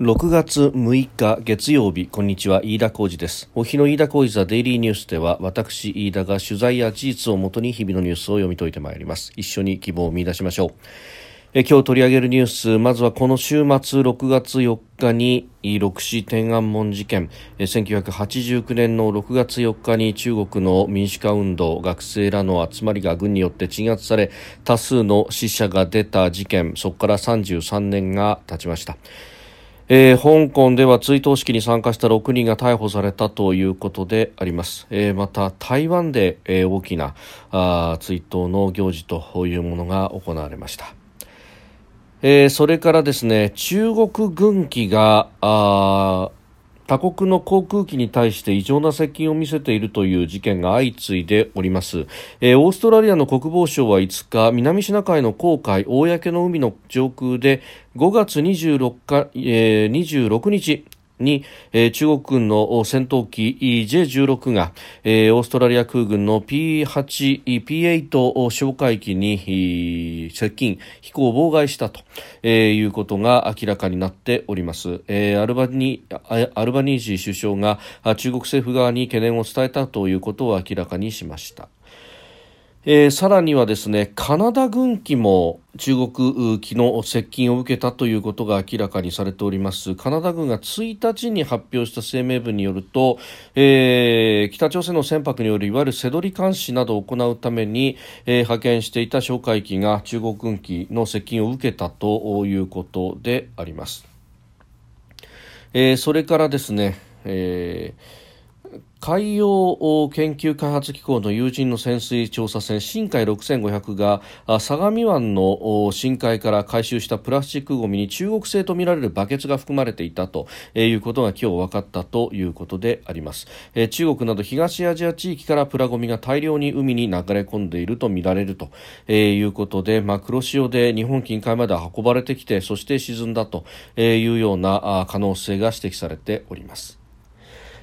6月6日月曜日こんにちは飯田浩二です。お日の飯田浩二ザデイリーニュースでは私飯田が取材や事実をもとに日々のニュースを読み解いてまいります。一緒に希望を見出しましょう。え今日取り上げるニュースまずはこの週末6月4日に六四天安門事件。1989年の6月4日に中国の民主化運動学生らの集まりが軍によって鎮圧され多数の死者が出た事件。そこから33年が経ちました。えー、香港では追悼式に参加した6人が逮捕されたということであります、えー、また台湾で、えー、大きなあ追悼の行事というものが行われました、えー、それからですね中国軍機があ他国の航空機に対して異常な接近を見せているという事件が相次いでおります、えー、オーストラリアの国防省は5日南シナ海の航海公の海の上空で5月26日、えー、26日に、えー、中国軍の戦闘機 J16 が、えー、オーストラリア空軍の P8、P8 哨戒機に接近、飛行を妨害したと、えー、いうことが明らかになっております。えー、アルバニアルバニージー首相が中国政府側に懸念を伝えたということを明らかにしました。えー、さらにはですねカナダ軍機も中国機の接近を受けたということが明らかにされております。カナダ軍が1日に発表した声明文によると、えー、北朝鮮の船舶によるいわゆる瀬取り監視などを行うために、えー、派遣していた哨戒機が中国軍機の接近を受けたということであります、えー、それからですね、えー海洋研究開発機構の有人の潜水調査船深海6500が相模湾の深海から回収したプラスチックごみに中国製とみられるバケツが含まれていたということが今日分かったということであります。中国など東アジア地域からプラごみが大量に海に流れ込んでいるとみられるということで、まあ、黒潮で日本近海まで運ばれてきてそして沈んだというような可能性が指摘されております。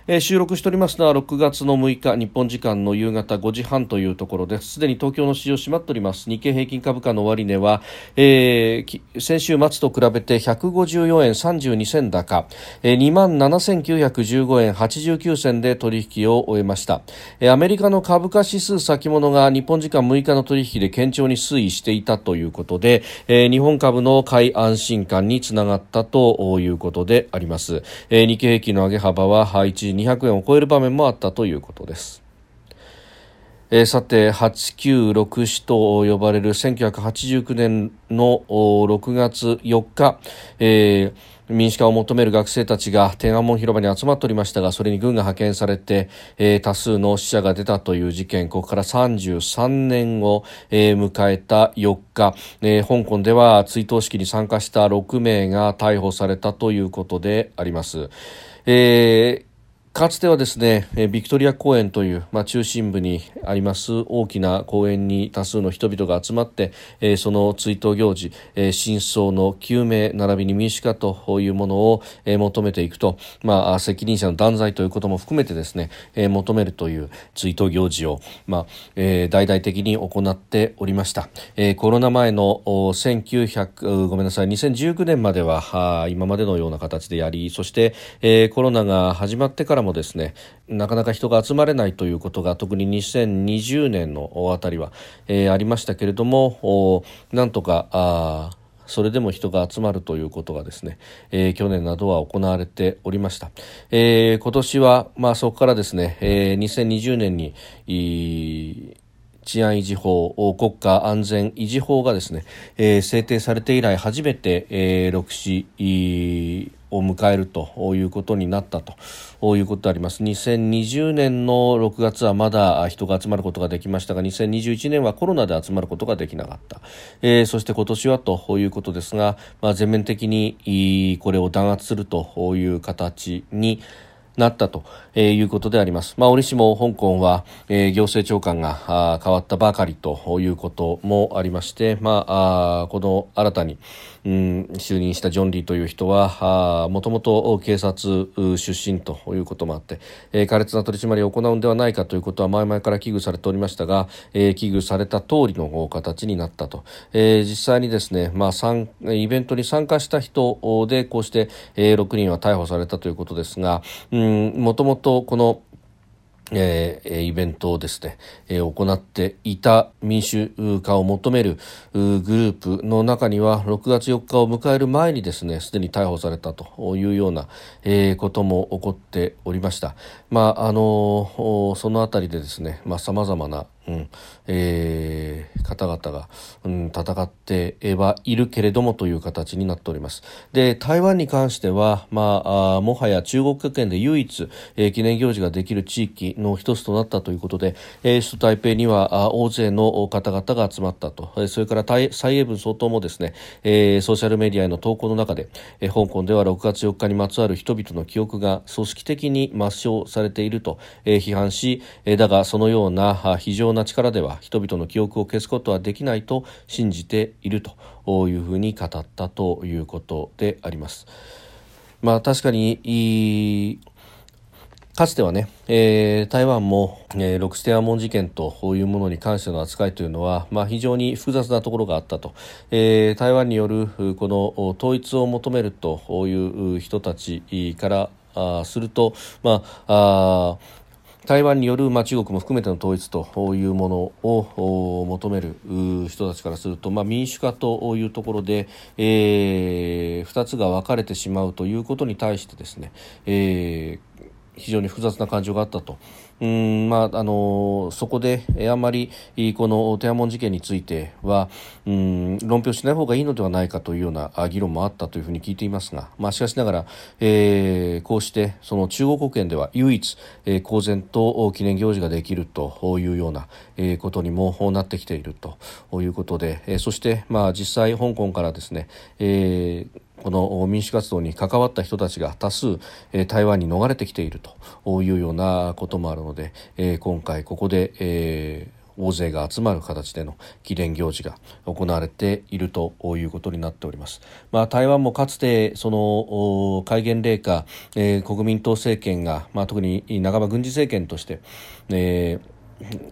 えー、収録しておりますのは6月の6日日本時間の夕方5時半というところです。すでに東京の市場閉まっております。日経平均株価の終値は、えー、先週末と比べて154円32銭高、えー、2万7915円89銭で取引を終えました、えー、アメリカの株価指数先物が日本時間6日の取引で堅調に推移していたということで、えー、日本株の買い安心感につながったということであります、えー、日経平均の上げ幅は1 200円を超える場面もあったということです。えー、さて8964と呼ばれる1989年の6月4日、えー、民主化を求める学生たちが天安門広場に集まっておりましたがそれに軍が派遣されて、えー、多数の死者が出たという事件ここから33年を、えー、迎えた4日、えー、香港では追悼式に参加した6名が逮捕されたということであります。えーかつてはですね、ビクトリア公園という、まあ、中心部にあります大きな公園に多数の人々が集まって、その追悼行事、真相の究明並びに民主化というものを、求めていくと、まあ、責任者の断罪ということも含めてですね、求めるという追悼行事を、まあ大々的に行っておりました、コロナ前の1900ごめんなさい2019年までは今までのような形でやりそして、コロナが始まってからもですねなかなか人が集まれないということが特に2020年のあたりは、えー、ありましたけれどもなんとかあそれでも人が集まるということがですね、えー、去年などは行われておりました。えー、今年は、まあそこからですね、えー、2020年に、治安維持法、国家安全維持法がですね、えー、制定されて以来初めて、えー、6市を迎えるということになったということであります。2020年の6月はまだ人が集まることができましたが2021年はコロナで集まることができなかった、えー、そして今年はということですが、まあ、全面的にこれを弾圧するという形になったということであります。まあ、折しも香港は、えー、行政長官が変わったばかりということもありまして、まあ、あこの新たに、うん、就任したジョン・リーという人はもともと警察出身ということもあって、えー、苛烈な取り締まりを行うんではないかということは前々から危惧されておりましたが、えー、危惧された通りの形になったと、えー、実際にですね、まあ、イベントに参加した人でこうして、えー、6人は逮捕されたということですがもともとこのえー、イベントをですね、えー、行っていた民主化を求めるグループの中には6月4日を迎える前にですねすでに逮捕されたというような、えー、ことも起こっておりました。まああのそのあたりでですね、まあ様々なうんえー、方々が、うん、戦ってはいるけれどもという形になっております。で台湾に関しては、まあ、あもはや中国圏で唯一、えー、記念行事ができる地域の一つとなったということで、えー、首都台北にはあ大勢の方々が集まったと、えー、それから蔡英文総統もですね、えー、ソーシャルメディアへの投稿の中で、えー、香港では6月4日にまつわる人々の記憶が組織的に抹消されていると、えー、批判し、えー、だがそのような非常な力では人々の記憶を消すことはできないと信じているというふうに語ったということであります。まあ確かにかつてはね、えー、台湾も、えー、六四天安門事件というものに関しての扱いというのは、まあ、非常に複雑なところがあったと、えー、台湾によるこの統一を求めるという人たちからあすると、まあ、あ台湾による、まあ、中国も含めての統一というものを求める人たちからすると、まあ、民主化というところで、えー、2つが分かれてしまうということに対してですね、えー非常に複雑な感情があったと。うんまああのそこであんまりこの天安門事件についてはうん論評しない方がいいのではないかというような議論もあったというふうに聞いていますが、まあ、しかしながら、えー、こうしてその中国国圏では唯一、えー、公然と記念行事ができるというような、え、ことにもなってきているということで、え、そして、まあ、実際香港からですね、えーこの民主活動に関わった人たちが多数、え台湾に逃れてきているというようなこともあるので、え今回ここで、え大勢が集まる形での記念行事が行われているということになっております。まあ、台湾もかつてその戒厳令下、えー、国民党政権が、まあ、特に半ば軍事政権として、えー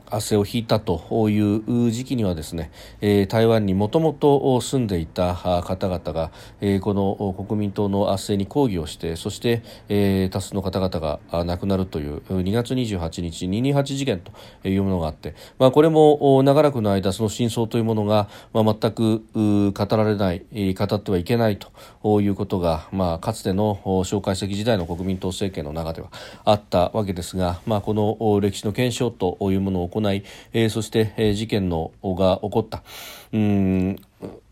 汗を引いたという時期にはですね、え、台湾にもともと住んでいた方々が、え、この国民党の圧政に抗議をしてそして、え、多数の方々が亡くなるという2月28日228事件というものがあって、まあ、これも長らくの間その真相というものが、まあ、全く語られない語ってはいけないということが、まあ、かつての蒋介石時代の国民党政権の中ではあったわけですが、まあ、この歴史の検証といういうものを行い、えー、そして、えー、事件のが起こった。うん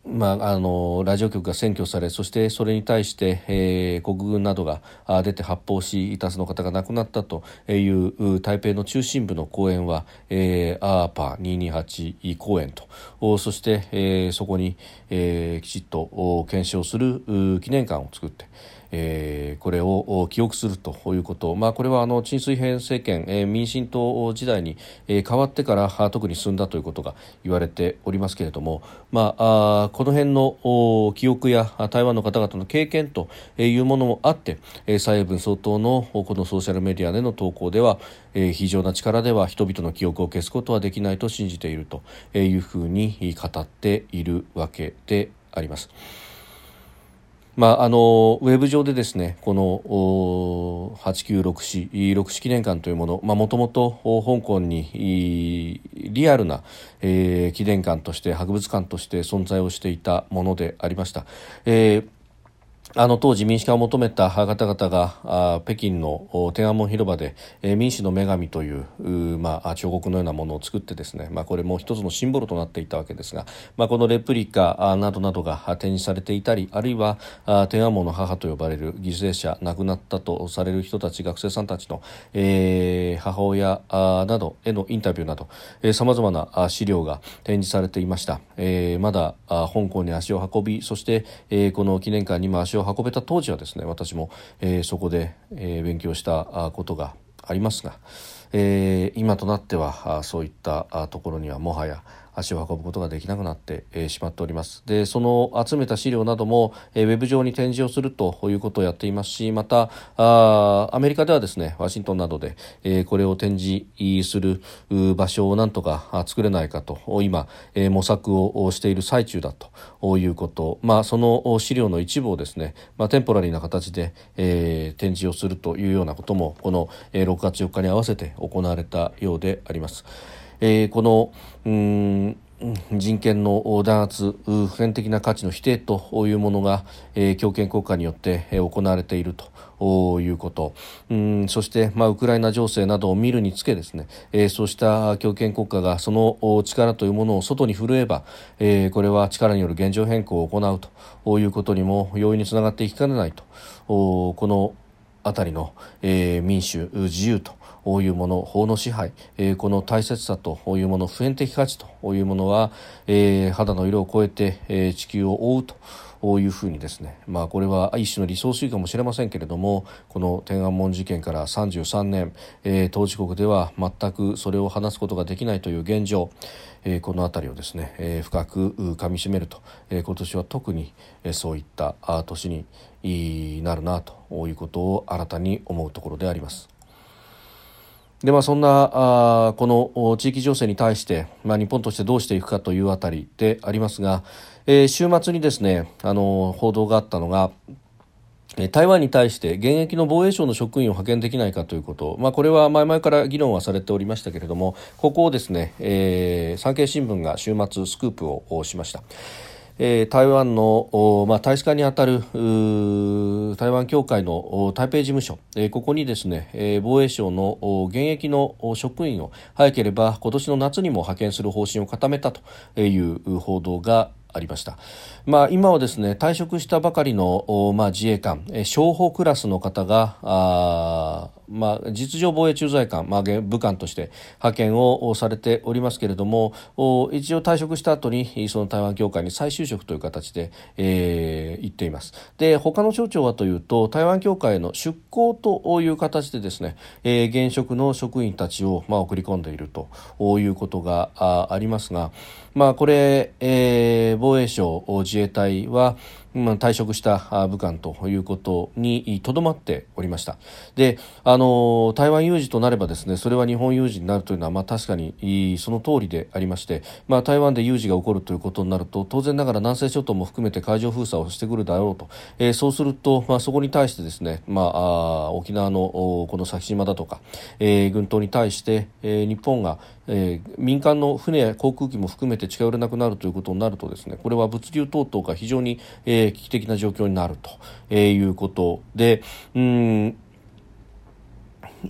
まあ、あのラジオ局が占拠されそしてそれに対して、えー、国軍などが出て発砲し多数の方が亡くなったという台北の中心部の公園は、えー、アーパー228公園とそして、えー、そこに、えー、きちっと検証する記念館を作って。えー、これを記憶するということ、まあ、これはあの陳水扁政権、えー、民進党時代に、えー、変わってから特に進んだということが言われておりますけれども、まあ、あこの辺の記憶や台湾の方々の経験というものもあって、えー、蔡英文総統のこのソーシャルメディアでの投稿では、えー、非常な力では人々の記憶を消すことはできないと信じているというふうに語っているわけであります。まあ、あのウェブ上でですねこの8964六式記念館というものもともと香港にリアルな、えー、記念館として博物館として存在をしていたものでありました。えーあの当時民主化を求めた方々が北京の天安門広場で、えー、民主の女神というまあ、彫刻のようなものを作ってですね、まあ、これも一つのシンボルとなっていたわけですが、まあ、このレプリカなどなどが展示されていたりあるいはあ天安門の母と呼ばれる犠牲者亡くなったとされる人たち学生さんたちの、えー、母親などへのインタビューなどさまざまな資料が展示されていました、えー、まだあ香港に足を運びそして、えー、この記念館にも足をを運べた当時はですね私も、えー、そこで、えー、勉強したことがありますが、えー、今となってはそういったところにはもはや足を運ぶことができなくなって、しまっておりますでその集めた資料なども、ウェブ上に展示をするということをやっていますしまたあアメリカではですねワシントンなどで、これを展示する場所をなんとか作れないかと今、模索をしている最中だということ、まあ、その資料の一部をですね、まあ、テンポラリーな形で、えー、展示をするというようなこともこの、6月4日に合わせて行われたようであります。えー、このうん人権の弾圧普遍的な価値の否定というものが、えー、強権国家によって、行われているということ。うんそして、まあ、ウクライナ情勢などを見るにつけですね、えー、そうした強権国家がその力というものを外に振るえば、えー、これは力による現状変更を行うということにも容易につながっていきかねないとこの辺りの、えー、民主自由というもの法の支配、えー、この大切さというもの普遍的価値というものは、えー、肌の色を超えて、えー、地球を覆うと。こういうふうにですね、まあ、これは一種の理想主義かもしれませんけれどもこの天安門事件から33年、えー、当事国では全くそれを話すことができないという現状、えー、この辺りをですね、えー、深くかみしめると、えー、今年は特に、えー、そういった年になるなということを新たに思うところであります。でまあ、そんなあこの地域情勢に対して、まあ、日本としてどうしていくかというあたりでありますが、えー、週末にですねあの報道があったのが台湾に対して現役の防衛省の職員を派遣できないかということ、まあ、これは前々から議論はされておりましたけれどもここをですね、えー、産経新聞が週末スクープをしました。え、台湾の、まあ、大使館にあたる台湾協会の台北事務所、え、ここにですね、え、防衛省の現役の職員を早ければ今年の夏にも派遣する方針を固めたという報道がありました。まあ、今はですね退職したばかりの、まあ、自衛官将補クラスの方があまあ、実情防衛駐在官、まあ、武官として派遣をされておりますけれども一応退職した後にその台湾協会に再就職という形で、えー、行っています。で他の省庁はというと台湾協会への出向という形でですね、えー、現職の職員たちを、まあ、送り込んでいるということがありますが、まあ、これ、えー、防衛省自衛隊はまあ、退職した武官ということにとどまっておりました。であの台湾有事となればですねそれは日本有事になるというのは、まあ、確かにその通りでありまして、まあ、台湾で有事が起こるということになると当然ながら南西諸島も含めて海上封鎖をしてくるだろうと、えー、そうすると、まあ、そこに対してですね、まあ、あ沖縄のこの先島だとか、えー、軍島に対して、えー、日本がえー、民間の船や航空機も含めて近寄れなくなるということになるとですねこれは物流等々が非常に、えー、危機的な状況になると、えー、いうことでうん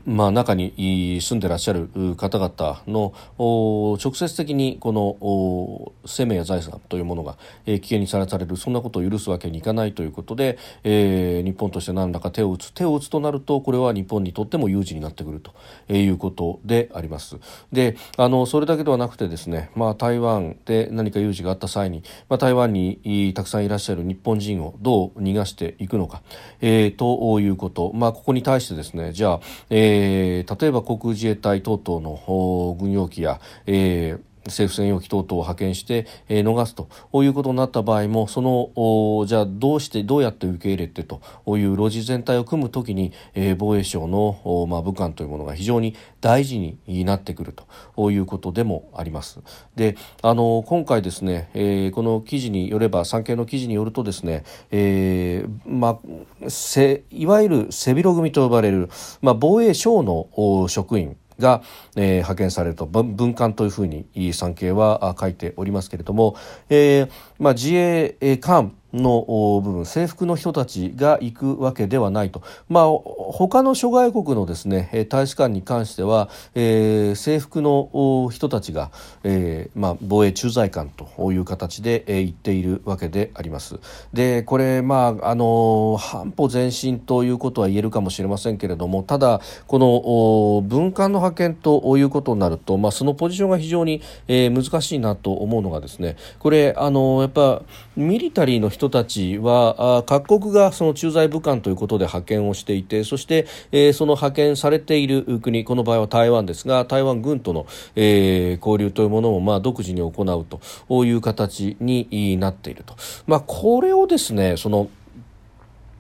まあ、中に住んでらっしゃる方々の直接的にこの生命や財産というものが危険にさらされるそんなことを許すわけにいかないということで、えー、日本として何らか手を打つ手を打つとなるとこれは日本にとっても有事になってくるということであります。であのそれだけではなくてですね、まあ、台湾で何か有事があった際に、まあ、台湾にたくさんいらっしゃる日本人をどう逃がしていくのか、えー、ということ、まあ、ここに対してですねじゃあ、えーえー、例えば航空自衛隊等々の軍用機や、えー政府専用機等々を派遣して、えー、逃すということになった場合もそのじゃあどうしてどうやって受け入れてという路地全体を組むときに、えー、防衛省の、まあ、武官というものが非常に大事になってくるということでもあります。であの今回ですね、えー、この記事によれば産経の記事によるとですね、えーまあ、いわゆる背広組と呼ばれる、まあ、防衛省の職員が、えー、派遣されると文官というふうに産経は書いておりますけれども、えーまあ、自衛官の部分制服の人たちが行くわけではないと、まあ、他の諸外国のですね大使館に関しては、えー、制服の人たちが、えーまあ、防衛駐在官という形で、えー、行っているわけであります。でこれ、まあ、あの半歩前進ということは言えるかもしれませんけれどもただこの文官の派遣ということになると、まあ、そのポジションが非常に、えー、難しいなと思うのがですねこれあのやっぱミリタリーの人人たちは各国がその駐在武官ということで派遣をしていてそして、えー、その派遣されている国この場合は台湾ですが台湾軍との、えー、交流というものをまあ独自に行うという形になっていると、まあ、これをですねその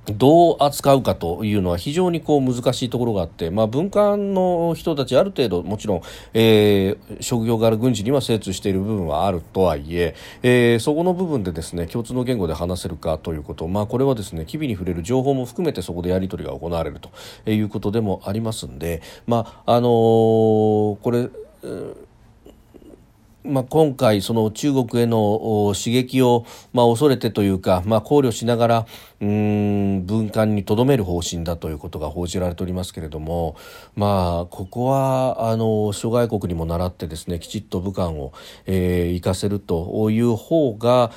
どう扱うかというのは非常にこう難しいところがあって、まあ、文官の人たちある程度もちろん、えー、職業柄軍事には精通している部分はあるとはいええー、そこの部分でですね共通の言語で話せるかということ、まあ、これはですね機微に触れる情報も含めてそこでやり取りが行われるということでもありますんで、まああのー、これまあ、今回、その中国への刺激を、まあ、恐れてというか、まあ、考慮しながら、うん文官にとどめる方針だということが報じられておりますけれども、まあ、ここはあの諸外国にも倣ってですねきちっと武漢を、えー、行かせるという方が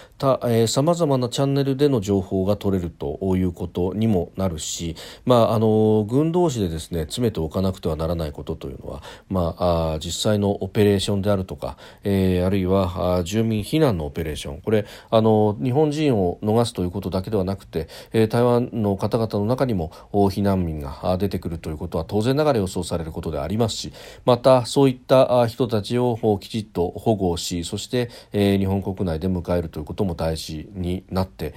さまざ、まなチャンネルでの情報が取れるということにもなるし、まあ、あの軍同士でですね詰めておかなくてはならないことというのは、まあ、あ実際のオペレーションであるとか、え、えあるいは住民避難のオペレーション。これあの日本人を逃すということだけではなくてえ台湾の方々の中にも避難民が出てくるということは当然ながら予想されることでありますしまたそういった人たちをきちっと保護しそして、え日本国内で迎えるということも大事になって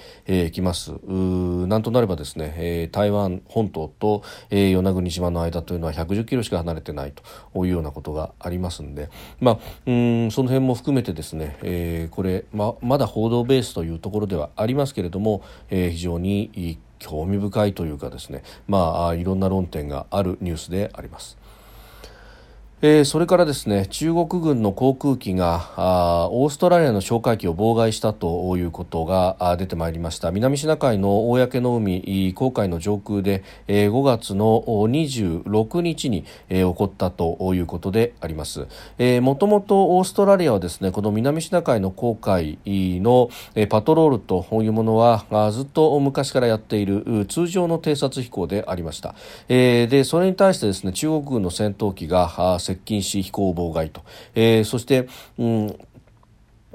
きます。なんとなればですね、え台湾本島と、え与那国島の間というのは110キロしか離れてないというようなことがありますんで、まあ、うんそのの辺も含めてですね、えー、これ、ままだ報道ベースというところではありますけれども、えー、非常に興味深いというかですね、まあ、いろんな論点があるニュースであります。えー、それからですね中国軍の航空機がオーストラリアの哨戒機を妨害したということが出てまいりました。南シナ海の公の海航海の上空で、えー、5月の26日に、えー、起こったということであります、もともとオーストラリアはですねこの南シナ海の航海の、えー、パトロールというものはずっと昔からやっている通常の偵察飛行でありました、えー、でそれに対してですね中国軍の戦闘機が接近し飛行妨害と、えー、そして、うん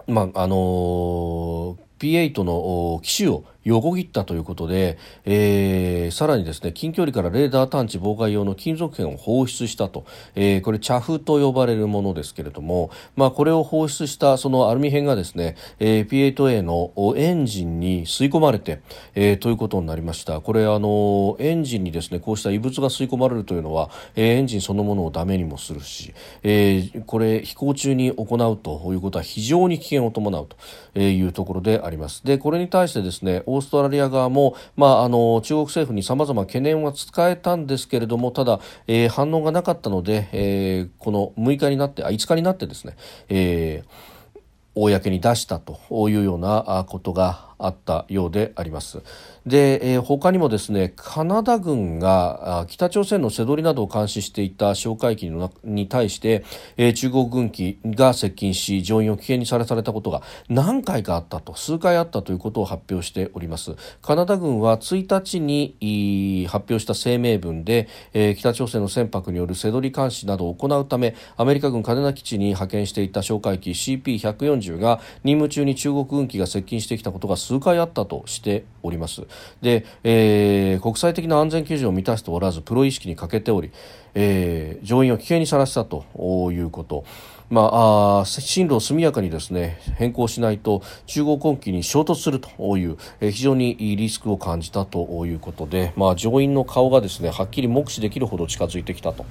まああのー、P8 の機種を横切ったということで、えー、さらにですね近距離からレーダー探知妨害用の金属片を放出したと、えー、これ茶フと呼ばれるものですけれども、まあ、これを放出したそのアルミ片がですね、えー、P8A のエンジンに吸い込まれて、えー、ということになりましたこれあのエンジンにですねこうした異物が吸い込まれるというのは、えー、エンジンそのものをダメにもするし、えー、これ飛行中に行うということは非常に危険を伴うというところでありますでこれに対してですねオーストラリア側も、まあ、あの中国政府にさまざま懸念は伝えたんですけれどもただ、えー、反応がなかったので、えー、この6日になってあ5日になってですね、えー、公に出したというようなことがあったようであります。で、えー、他にもですねカナダ軍が北朝鮮の瀬取りなどを監視していた哨戒機に対して、えー、中国軍機が接近し乗員を危険にさらされたことが何回かあったと数回あったということを発表しておりますカナダ軍は1日に発表した声明文で、えー、北朝鮮の船舶による瀬取り監視などを行うためアメリカ軍嘉手納基地に派遣していた哨戒機 CP140 が任務中に中国軍機が接近してきたことが数回あったとしておりますで、えー、国際的な安全基準を満たしておらずプロ意識に欠けており、えー、乗員を危険にさらしたということ、まあ、あ進路を速やかにですね変更しないと中国軍機に衝突するという、え、非常にリスクを感じたということで、まあ、乗員の顔がですねはっきり目視できるほど近づいてきたと、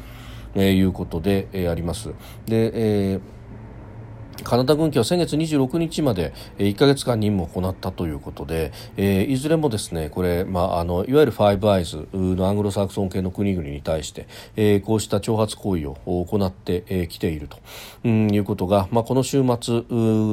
え、いうことで、えー、あります。で、えーカナダ軍機は先月26日まで1か月間任務を行ったということで、えー、いずれもですねこれ、まあ、あのいわゆるファイブアイズのアングロサクソン系の国々に対して、えー、こうした挑発行為を行ってき、えー、ていると、うん、いうことが、まあ、この週末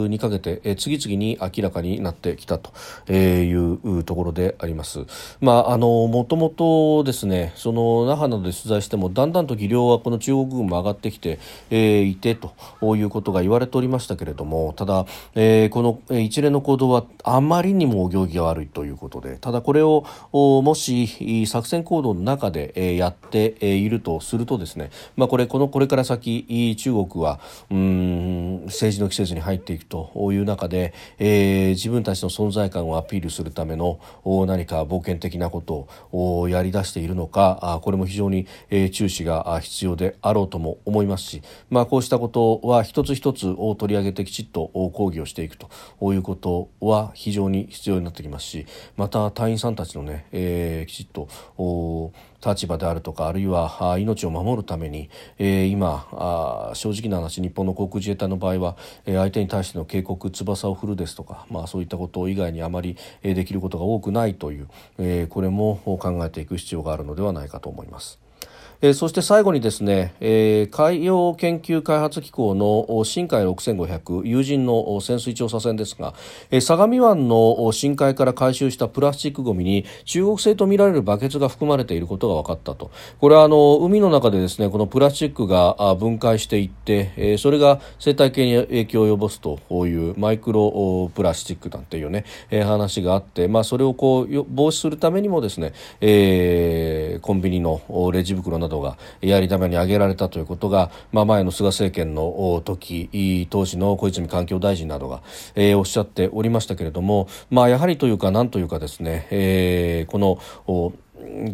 にかけて、えー、次々に明らかになってきたというところであります。まあ、あのもともとですねその那覇などで取材してもだんだんと技量はこの中国軍も上がってきて、えー、いてということが言われておりますましたけれどもただ、えー、この一連の行動はあまりにも行儀が悪いということでただこれをもし作戦行動の中でやっているとするとですね、まあ、これこのこれから先中国はうん政治の季節に入っていくという中で、えー、自分たちの存在感をアピールするための何か冒険的なことをやり出しているのかこれも非常に注視が必要であろうとも思いますし、まあ、こうしたことは一つ一つを取りり上げてきちっと抗議をしていくということは非常に必要になってきますしまた隊員さんたちのね、えー、きちっと立場であるとかあるいは命を守るために、えー、今正直な話日本の航空自衛隊の場合は、えー、相手に対しての警告翼を振るですとか、まあ、そういったこと以外にあまり、えー、できることが多くないという、えー、これも考えていく必要があるのではないかと思います。えー、そして最後にですね、えー、海洋研究開発機構の深海6500有人の潜水調査船ですが、えー、相模湾の深海から回収したプラスチックごみに中国製とみられるバケツが含まれていることが分かったと。これはあの海の中でですねこのプラスチックが分解していって、えー、それが生態系に影響を及ぼすというマイクロプラスチックなんていうね、えー、話があって、まあ、それをこう防止するためにもですね、えー、コンビニのレジ袋などなどがやり玉に挙げられたということが、まあ、前の菅政権の時当時の小泉環境大臣などが、えー、おっしゃっておりましたけれども、まあ、やはりというかなんというかですね、えー、この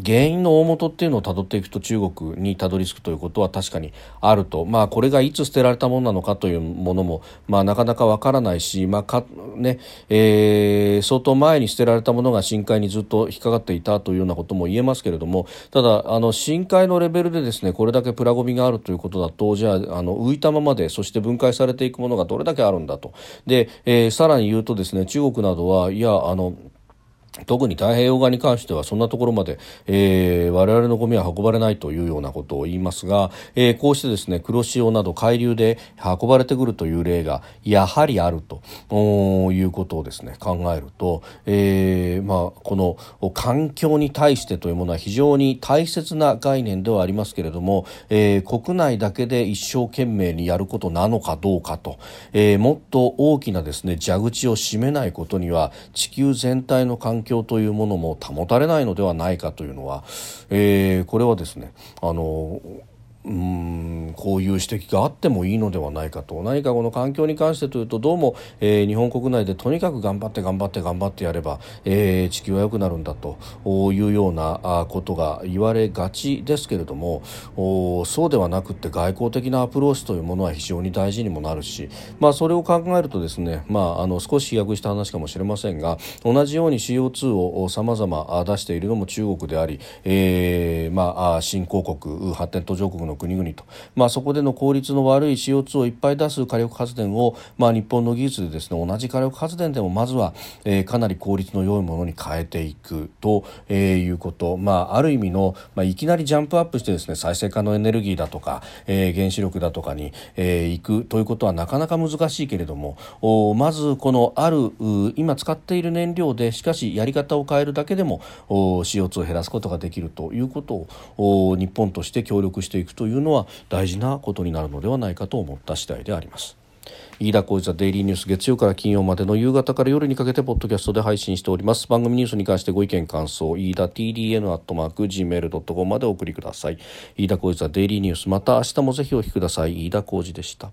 原因の大元っていうのをたどっていくと中国にたどり着くということは確かにあると、まあ、これがいつ捨てられたものなのかというものも、まあ、なかなかわからないし、まあかねえー、相当前に捨てられたものが深海にずっと引っかかっていたというようなことも言えますけれども。ただあの深海のレベルでですねこれだけプラゴミがあるということだとじゃあの浮いたままでそして分解されていくものがどれだけあるんだと。で、えー、さらに言うとですね中国などはいやあの特に太平洋側に関してはそんなところまで、えー、我々のゴミは運ばれないというようなことを言いますが、えー、こうしてですね黒潮など海流で運ばれてくるという例がやはりあるということをですね考えると、えー、まあ、この環境に対してというものは非常に大切な概念ではありますけれども、え国内だけで一生懸命にやることなのかどうかと、えもっと大きなですね蛇口を閉めないことには地球全体の環境境というものも保たれないのではないかというのは、えー、これはですねあのうんこういう指摘があってもいいのではないかと。何かこの環境に関してというとどうも、えー、日本国内でとにかく頑張って頑張って頑張ってやれば、えー、地球は良くなるんだというようなことが言われがちですけれどもそうではなくて外交的なアプローチというものは非常に大事にもなるし、まあ、それを考えるとですね、まあ、あの少し飛躍した話かもしれませんが同じように CO2 をさまざま出しているのも中国であり、えーまあ、新興国発展途上国のの国々と、まあ、そこでの効率の悪い CO2 をいっぱい出す火力発電を、まあ、日本の技術でですね同じ火力発電でもまずは、えー、かなり効率の良いものに変えていくと、えー、いうこと、まあ、ある意味の、まあ、いきなりジャンプアップしてですね再生可能エネルギーだとか、えー、原子力だとかに、えー、行くということはなかなか難しいけれどもおまずこのある今使っている燃料でしかしやり方を変えるだけでもお CO2 を減らすことができるということをお日本として協力していくとというのは大事なことになるのではないかと思った次第であります。飯田浩司はデイリーニュース月曜から金曜までの夕方から夜にかけてポッドキャストで配信しております。番組ニュースに関してご意見感想飯田 TDN アットマーク Gmail.com までお送りください。飯田浩司はデイリーニュースまた明日もぜひお聞きください。飯田浩司でした。